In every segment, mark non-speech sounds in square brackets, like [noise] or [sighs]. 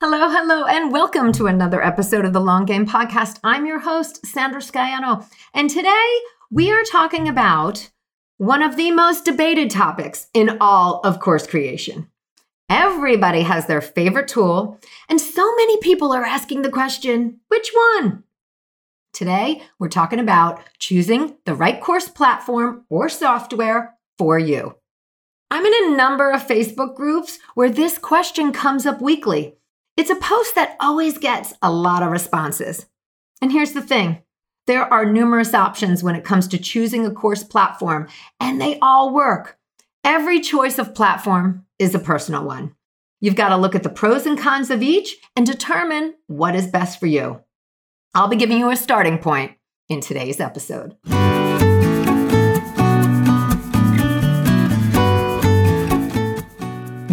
Hello, hello, and welcome to another episode of the Long Game Podcast. I'm your host, Sandra Scaiano, and today we are talking about one of the most debated topics in all of course creation. Everybody has their favorite tool, and so many people are asking the question which one? Today, we're talking about choosing the right course platform or software for you. I'm in a number of Facebook groups where this question comes up weekly. It's a post that always gets a lot of responses. And here's the thing there are numerous options when it comes to choosing a course platform, and they all work. Every choice of platform is a personal one. You've got to look at the pros and cons of each and determine what is best for you. I'll be giving you a starting point in today's episode.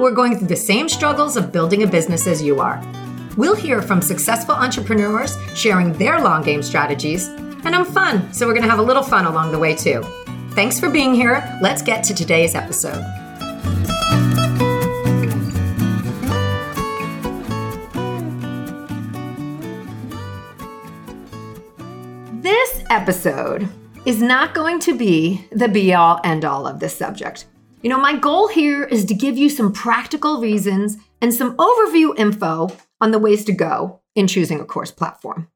who are going through the same struggles of building a business as you are. We'll hear from successful entrepreneurs sharing their long game strategies, and I'm fun, so we're going to have a little fun along the way too. Thanks for being here. Let's get to today's episode. This episode is not going to be the be all end all of this subject. You know, my goal here is to give you some practical reasons and some overview info on the ways to go in choosing a course platform.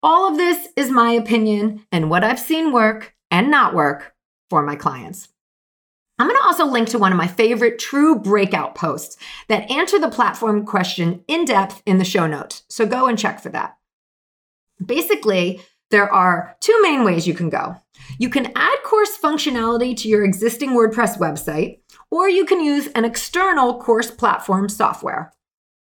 All of this is my opinion and what I've seen work and not work for my clients. I'm going to also link to one of my favorite true breakout posts that answer the platform question in depth in the show notes. So go and check for that. Basically, there are two main ways you can go. You can add course functionality to your existing WordPress website, or you can use an external course platform software.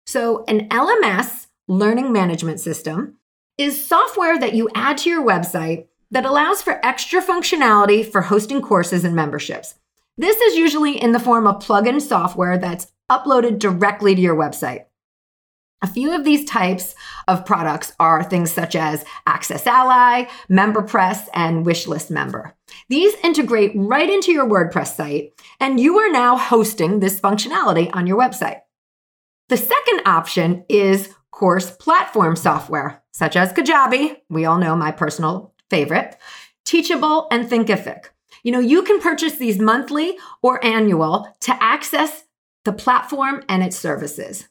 So, an LMS, learning management system, is software that you add to your website that allows for extra functionality for hosting courses and memberships. This is usually in the form of plugin software that's uploaded directly to your website. A few of these types of products are things such as AccessAlly, MemberPress, and Wishlist Member. These integrate right into your WordPress site, and you are now hosting this functionality on your website. The second option is course platform software, such as Kajabi, we all know my personal favorite, Teachable, and Thinkific. You know, you can purchase these monthly or annual to access the platform and its services.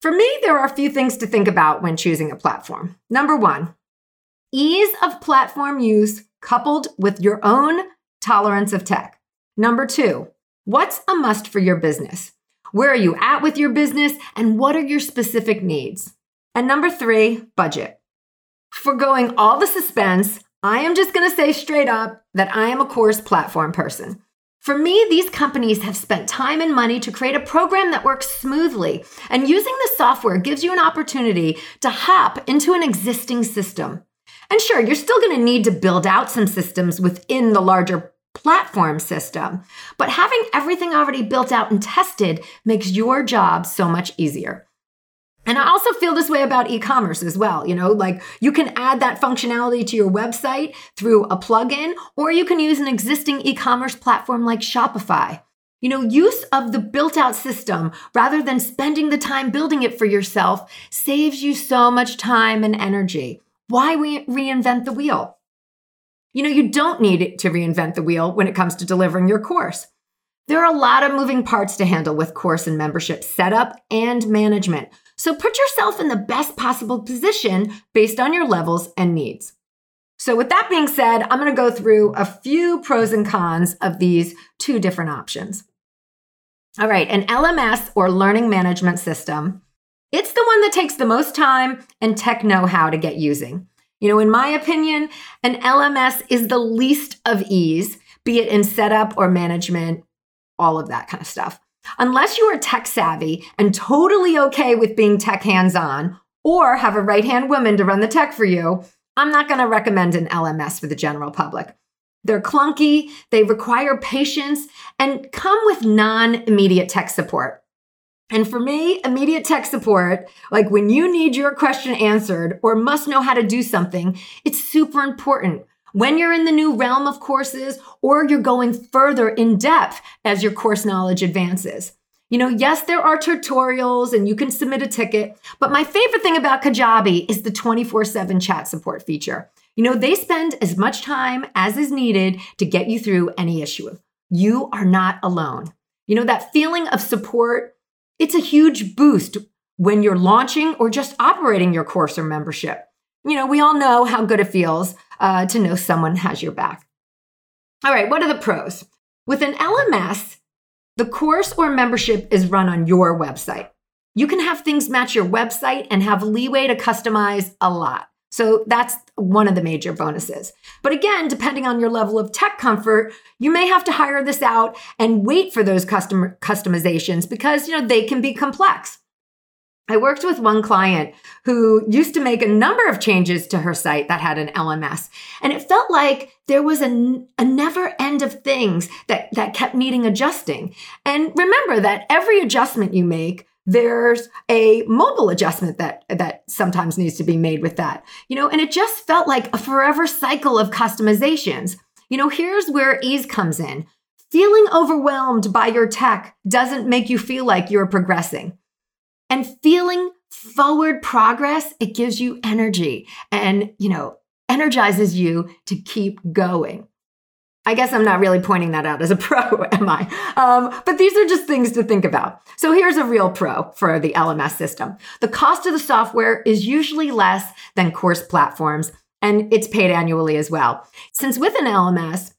For me, there are a few things to think about when choosing a platform. Number one, ease of platform use coupled with your own tolerance of tech. Number two, what's a must for your business? Where are you at with your business and what are your specific needs? And number three, budget. Forgoing all the suspense, I am just going to say straight up that I am a course platform person. For me, these companies have spent time and money to create a program that works smoothly, and using the software gives you an opportunity to hop into an existing system. And sure, you're still going to need to build out some systems within the larger platform system, but having everything already built out and tested makes your job so much easier. And I also feel this way about e commerce as well. You know, like you can add that functionality to your website through a plugin, or you can use an existing e commerce platform like Shopify. You know, use of the built out system rather than spending the time building it for yourself saves you so much time and energy. Why re- reinvent the wheel? You know, you don't need to reinvent the wheel when it comes to delivering your course. There are a lot of moving parts to handle with course and membership setup and management. So put yourself in the best possible position based on your levels and needs. So, with that being said, I'm going to go through a few pros and cons of these two different options. All right, an LMS or learning management system. It's the one that takes the most time and tech know how to get using. You know, in my opinion, an LMS is the least of ease, be it in setup or management, all of that kind of stuff. Unless you are tech savvy and totally okay with being tech hands on, or have a right hand woman to run the tech for you, I'm not going to recommend an LMS for the general public. They're clunky, they require patience, and come with non immediate tech support. And for me, immediate tech support, like when you need your question answered or must know how to do something, it's super important. When you're in the new realm of courses or you're going further in depth as your course knowledge advances. You know, yes, there are tutorials and you can submit a ticket, but my favorite thing about Kajabi is the 24 7 chat support feature. You know, they spend as much time as is needed to get you through any issue. You are not alone. You know, that feeling of support, it's a huge boost when you're launching or just operating your course or membership. You know, we all know how good it feels uh, to know someone has your back. All right, what are the pros? With an LMS, the course or membership is run on your website. You can have things match your website and have leeway to customize a lot. So that's one of the major bonuses. But again, depending on your level of tech comfort, you may have to hire this out and wait for those custom customizations because, you know, they can be complex. I worked with one client who used to make a number of changes to her site that had an LMS. And it felt like there was a, never end of things that, that kept needing adjusting. And remember that every adjustment you make, there's a mobile adjustment that, that sometimes needs to be made with that. You know, and it just felt like a forever cycle of customizations. You know, here's where ease comes in. Feeling overwhelmed by your tech doesn't make you feel like you're progressing and feeling forward progress, it gives you energy and, you know, energizes you to keep going. I guess I'm not really pointing that out as a [laughs] pro, am I? Um, but these are just things to think about. So here's a real pro for the LMS system. The cost of the software is usually less than course platforms, and it's paid annually as well. Since with an LMS,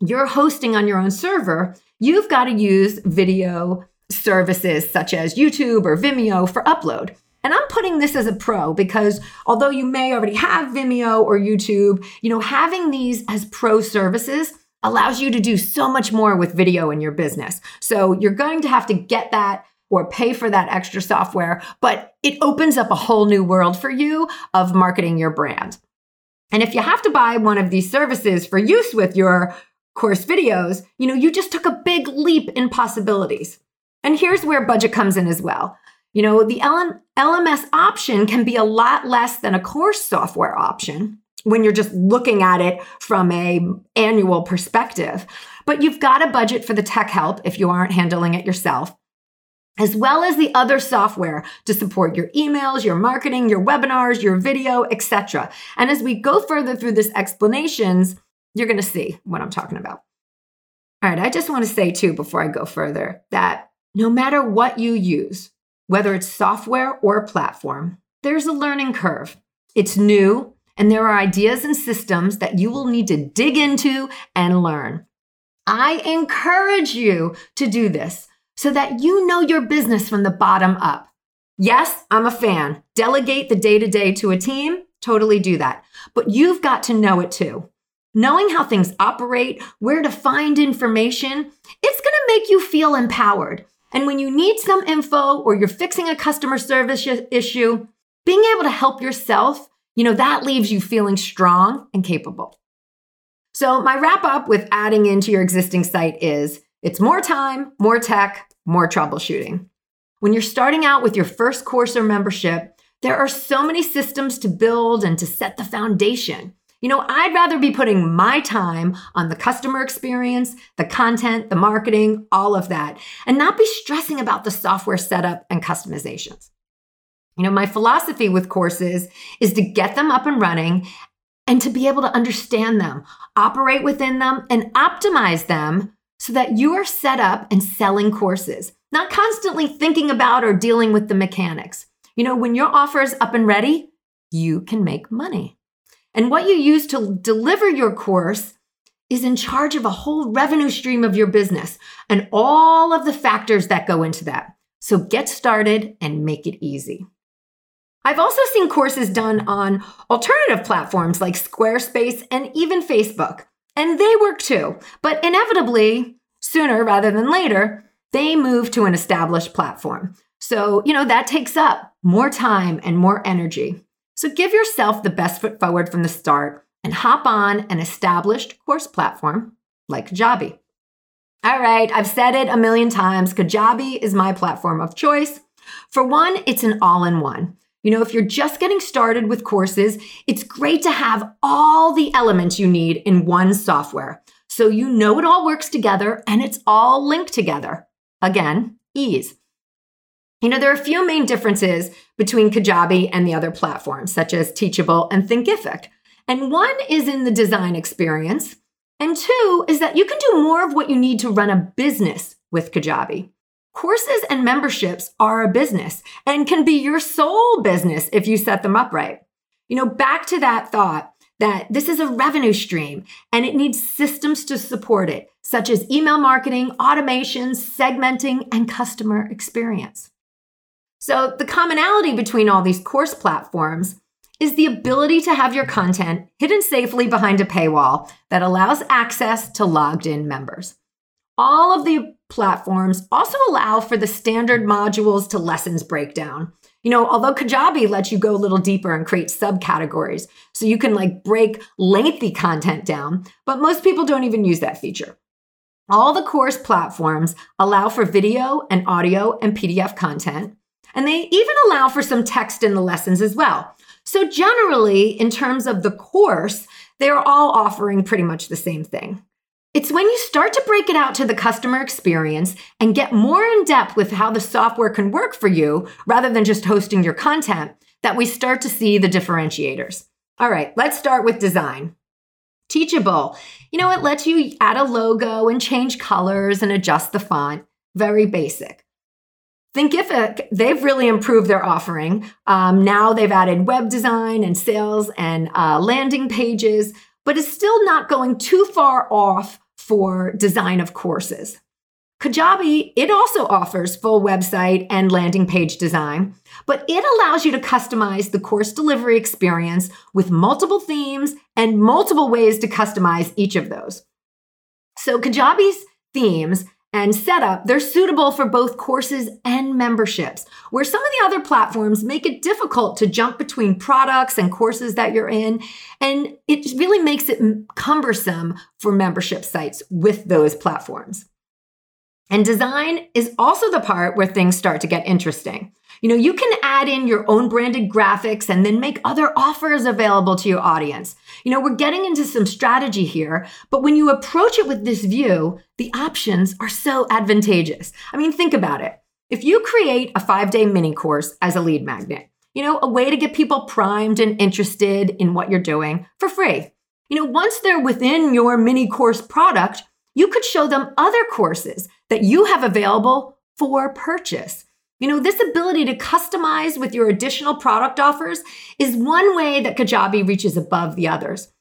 you're hosting on your own server, you've got to use video services such as YouTube or Vimeo for upload. And I'm putting this as a pro because although you may already have Vimeo or YouTube, you know, having these as pro services allows you to do so much more with video in your business. So you're going to have to get that or pay for that extra software, but it opens up a whole new world for you of marketing your brand. And if you have to buy one of these services for use with your course videos, you know, you just took a big leap in possibilities. And here's where budget comes in as well. You know, the LMS option can be a lot less than a course software option when you're just looking at it from a annual perspective. But you've got a budget for the tech help if you aren't handling it yourself as well as the other software to support your emails, your marketing, your webinars, your video, etc. And as we go further through this explanations, you're going to see what I'm talking about. All right, I just want to say too before I go further that no matter what you use, whether it's software or a platform, there's a learning curve. It's new, and there are ideas and systems that you will need to dig into and learn. I encourage you to do this so that you know your business from the bottom up. Yes, I'm a fan. Delegate the day to day to a team, totally do that. But you've got to know it too. Knowing how things operate, where to find information, it's going to make you feel empowered. And when you need some info or you're fixing a customer service issue, being able to help yourself, you know, that leaves you feeling strong and capable. So, my wrap up with adding into your existing site is it's more time, more tech, more troubleshooting. When you're starting out with your first course or membership, there are so many systems to build and to set the foundation. You know, I'd rather be putting my time on the customer experience, the content, the marketing, all of that, and not be stressing about the software setup and customizations. You know, my philosophy with courses is to get them up and running and to be able to understand them, operate within them, and optimize them so that you are set up and selling courses, not constantly thinking about or dealing with the mechanics. You know, when your offer is up and ready, you can make money. And what you use to deliver your course is in charge of a whole revenue stream of your business and all of the factors that go into that. So get started and make it easy. I've also seen courses done on alternative platforms like Squarespace and even Facebook, and they work too. But inevitably, sooner rather than later, they move to an established platform. So, you know, that takes up more time and more energy. So give yourself the best foot forward from the start and hop on an established course platform like Kajabi. All right, I've said it a million times. Kajabi is my platform of choice. For one, it's an all in one. You know, if you're just getting started with courses, it's great to have all the elements you need in one software. So you know it all works together and it's all linked together. Again, ease. You know, there are a few main differences between Kajabi and the other platforms, such as Teachable and Thinkific. And one is in the design experience, and two is that you can do more of what you need to run a business with Kajabi. Courses and memberships are a business and can be your sole business if you set them up right. You know, back to that thought that this is a revenue stream and it needs systems to support it, such as email marketing, automation, segmenting, and customer experience. So, the commonality between all these course platforms is the ability to have your content hidden safely behind a paywall that allows access to logged in members. All of the platforms also allow for the standard modules to lessons breakdown. You know, although Kajabi lets you go a little deeper and create subcategories, so you can like break lengthy content down, but most people don't even use that feature. All the course platforms allow for video and audio and PDF content, and they even allow for some text in the lessons as well. So, generally, in terms of the course, they're all offering pretty much the same thing. It's when you start to break it out to the customer experience and get more in depth with how the software can work for you rather than just hosting your content that we start to see the differentiators. All right, let's start with design. Teachable. You know, it lets you add a logo and change colors and adjust the font. Very basic. Thinkific, they've really improved their offering. Um, now they've added web design and sales and uh, landing pages, but it's still not going too far off for design of courses. Kajabi, it also offers full website and landing page design, but it allows you to customize the course delivery experience with multiple themes and multiple ways to customize each of those. So Kajabi's themes and setup, they're suitable for both courses and memberships, where some of the other platforms make it difficult to jump between products and courses that you're in. And it really makes it cumbersome for membership sites with those platforms. And design is also the part where things start to get interesting. You know, you can add in your own branded graphics and then make other offers available to your audience. You know, we're getting into some strategy here, but when you approach it with this view, the options are so advantageous. I mean, think about it. If you create a five day mini course as a lead magnet, you know, a way to get people primed and interested in what you're doing for free. You know, once they're within your mini course product, you could show them other courses that you have available for purchase. You know, this ability to customize with your additional product offers is one way that Kajabi reaches above the others.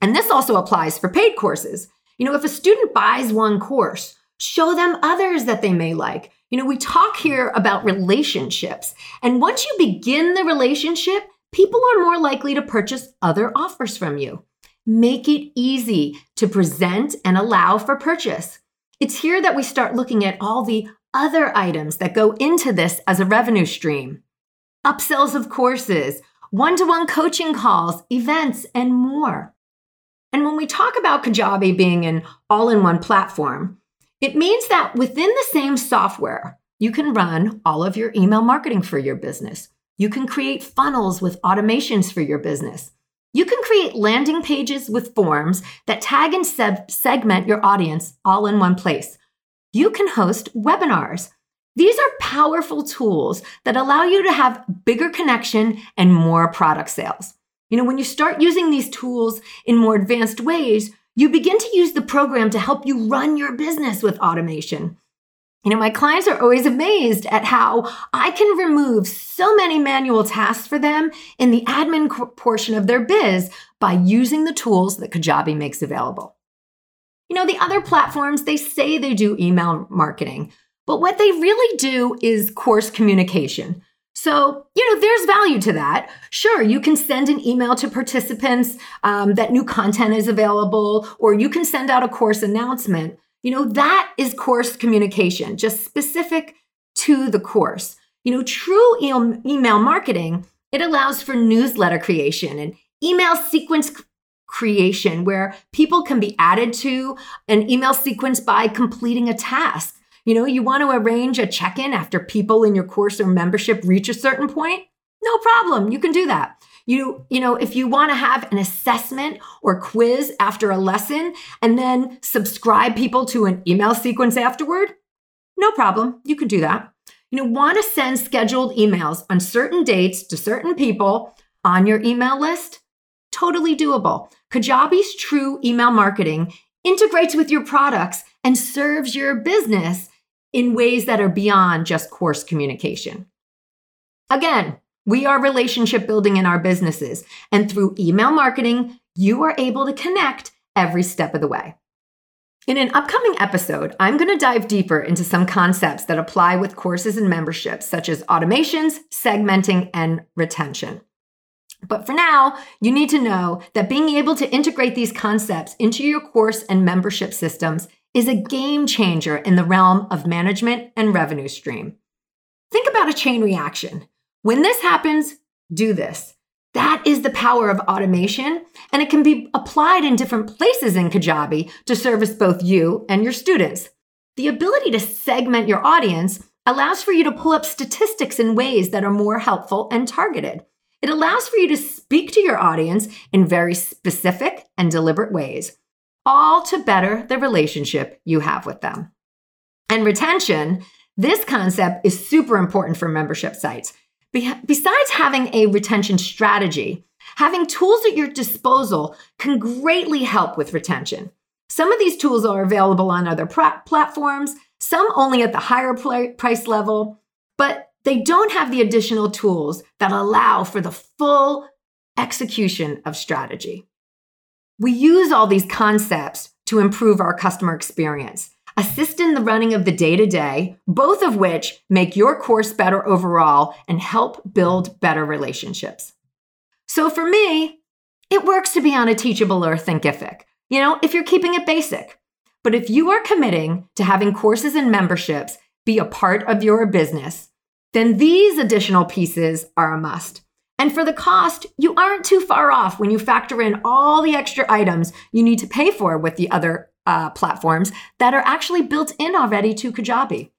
And this also applies for paid courses. You know, if a student buys one course, show them others that they may like. You know, we talk here about relationships. And once you begin the relationship, people are more likely to purchase other offers from you. Make it easy to present and allow for purchase. It's here that we start looking at all the other items that go into this as a revenue stream upsells of courses, one to one coaching calls, events, and more. And when we talk about Kajabi being an all in one platform, it means that within the same software, you can run all of your email marketing for your business. You can create funnels with automations for your business. You can create landing pages with forms that tag and segment your audience all in one place you can host webinars. These are powerful tools that allow you to have bigger connection and more product sales. You know, when you start using these tools in more advanced ways, you begin to use the program to help you run your business with automation. You know, my clients are always amazed at how I can remove so many manual tasks for them in the admin portion of their biz by using the tools that Kajabi makes available. You know, the other platforms, they say they do email marketing, but what they really do is course communication. So, you know, there's value to that. Sure, you can send an email to participants um, that new content is available, or you can send out a course announcement. You know, that is course communication, just specific to the course. You know, true e- email marketing, it allows for newsletter creation and email sequence creation where people can be added to an email sequence by completing a task. You know, you want to arrange a check in after people in your course or membership reach a certain point? No problem. You can do that. You, you know, if you want to have an assessment or quiz after a lesson and then subscribe people to an email sequence afterward, no problem. You can do that. You know, want to send scheduled emails on certain dates to certain people on your email list? Totally doable. Kajabi's true email marketing integrates with your products and serves your business in ways that are beyond just course communication. Again, we are relationship building in our businesses, and through email marketing, you are able to connect every step of the way. In an upcoming episode, I'm going to dive deeper into some concepts that apply with courses and memberships, such as automations, segmenting, and retention. But for now, you need to know that being able to integrate these concepts into your course and membership systems is a game changer in the realm of management and revenue stream. Think about a chain reaction. When this happens, do this. That is the power of automation, and it can be applied in different places in Kajabi to service both you and your students. The ability to segment your audience allows for you to pull up statistics in ways that are more helpful and targeted. It allows for you to speak to your audience in very specific and deliberate ways, all to better the relationship you have with them. And retention, this concept is super important for membership sites be- besides having a retention strategy, having tools at your disposal can greatly help with retention. Some of these tools are available on other platforms, some only at the higher pl- price level, but they don't have the additional tools that allow for the full execution of strategy. We use all these concepts to improve our customer experience assist in the running of the day to day, both of which make your course better overall and help build better relationships. So for me, it works to be on a teachable or thinkific, you know, if you're keeping it basic. But if you are committing to having courses and memberships be a part of your business, then these additional pieces are a must. And for the cost, you aren't too far off when you factor in all the extra items you need to pay for with the other uh, platforms that are actually built in already to Kajabi.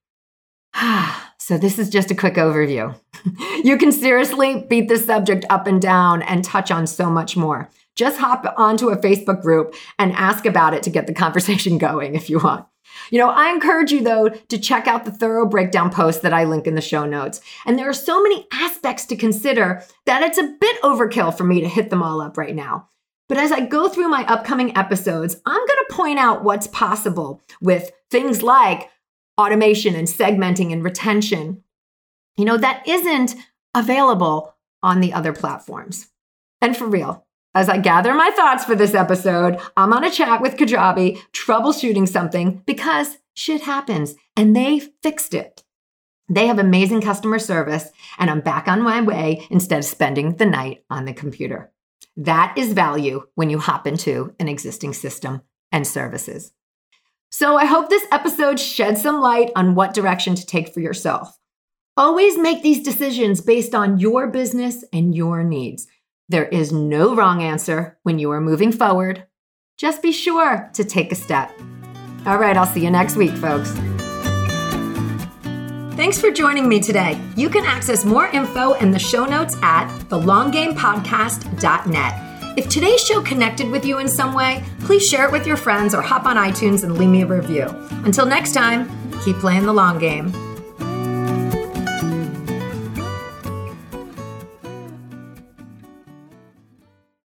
[sighs] so, this is just a quick overview. [laughs] you can seriously beat this subject up and down and touch on so much more. Just hop onto a Facebook group and ask about it to get the [laughs] conversation going if you want. You know, I encourage you though to check out the thorough breakdown post that I link in the show notes. And there are so many aspects to consider that it's a bit overkill for me to hit them all up right now. But as I go through my upcoming episodes, I'm going point out what's possible with things like automation and segmenting and retention, you know, that isn't available on the other platforms. And for real, as I gather my thoughts for this episode, I'm on a chat with Kajabi, troubleshooting something because shit happens and they fixed it. They have amazing customer service, and I'm back on my way instead of spending the night on the computer. That is value when you hop into an existing system and services. So I hope this episode shed some light on what direction to take for yourself. Always make these decisions based on your business and your needs. There is no wrong answer when you are moving forward. Just be sure to take a step. All right, I'll see you next week, folks. Thanks for joining me today. You can access more info in the show notes at thelonggamepodcast.net. If today's show connected with you in some way, please share it with your friends or hop on iTunes and leave me a review. Until next time, keep playing the long game.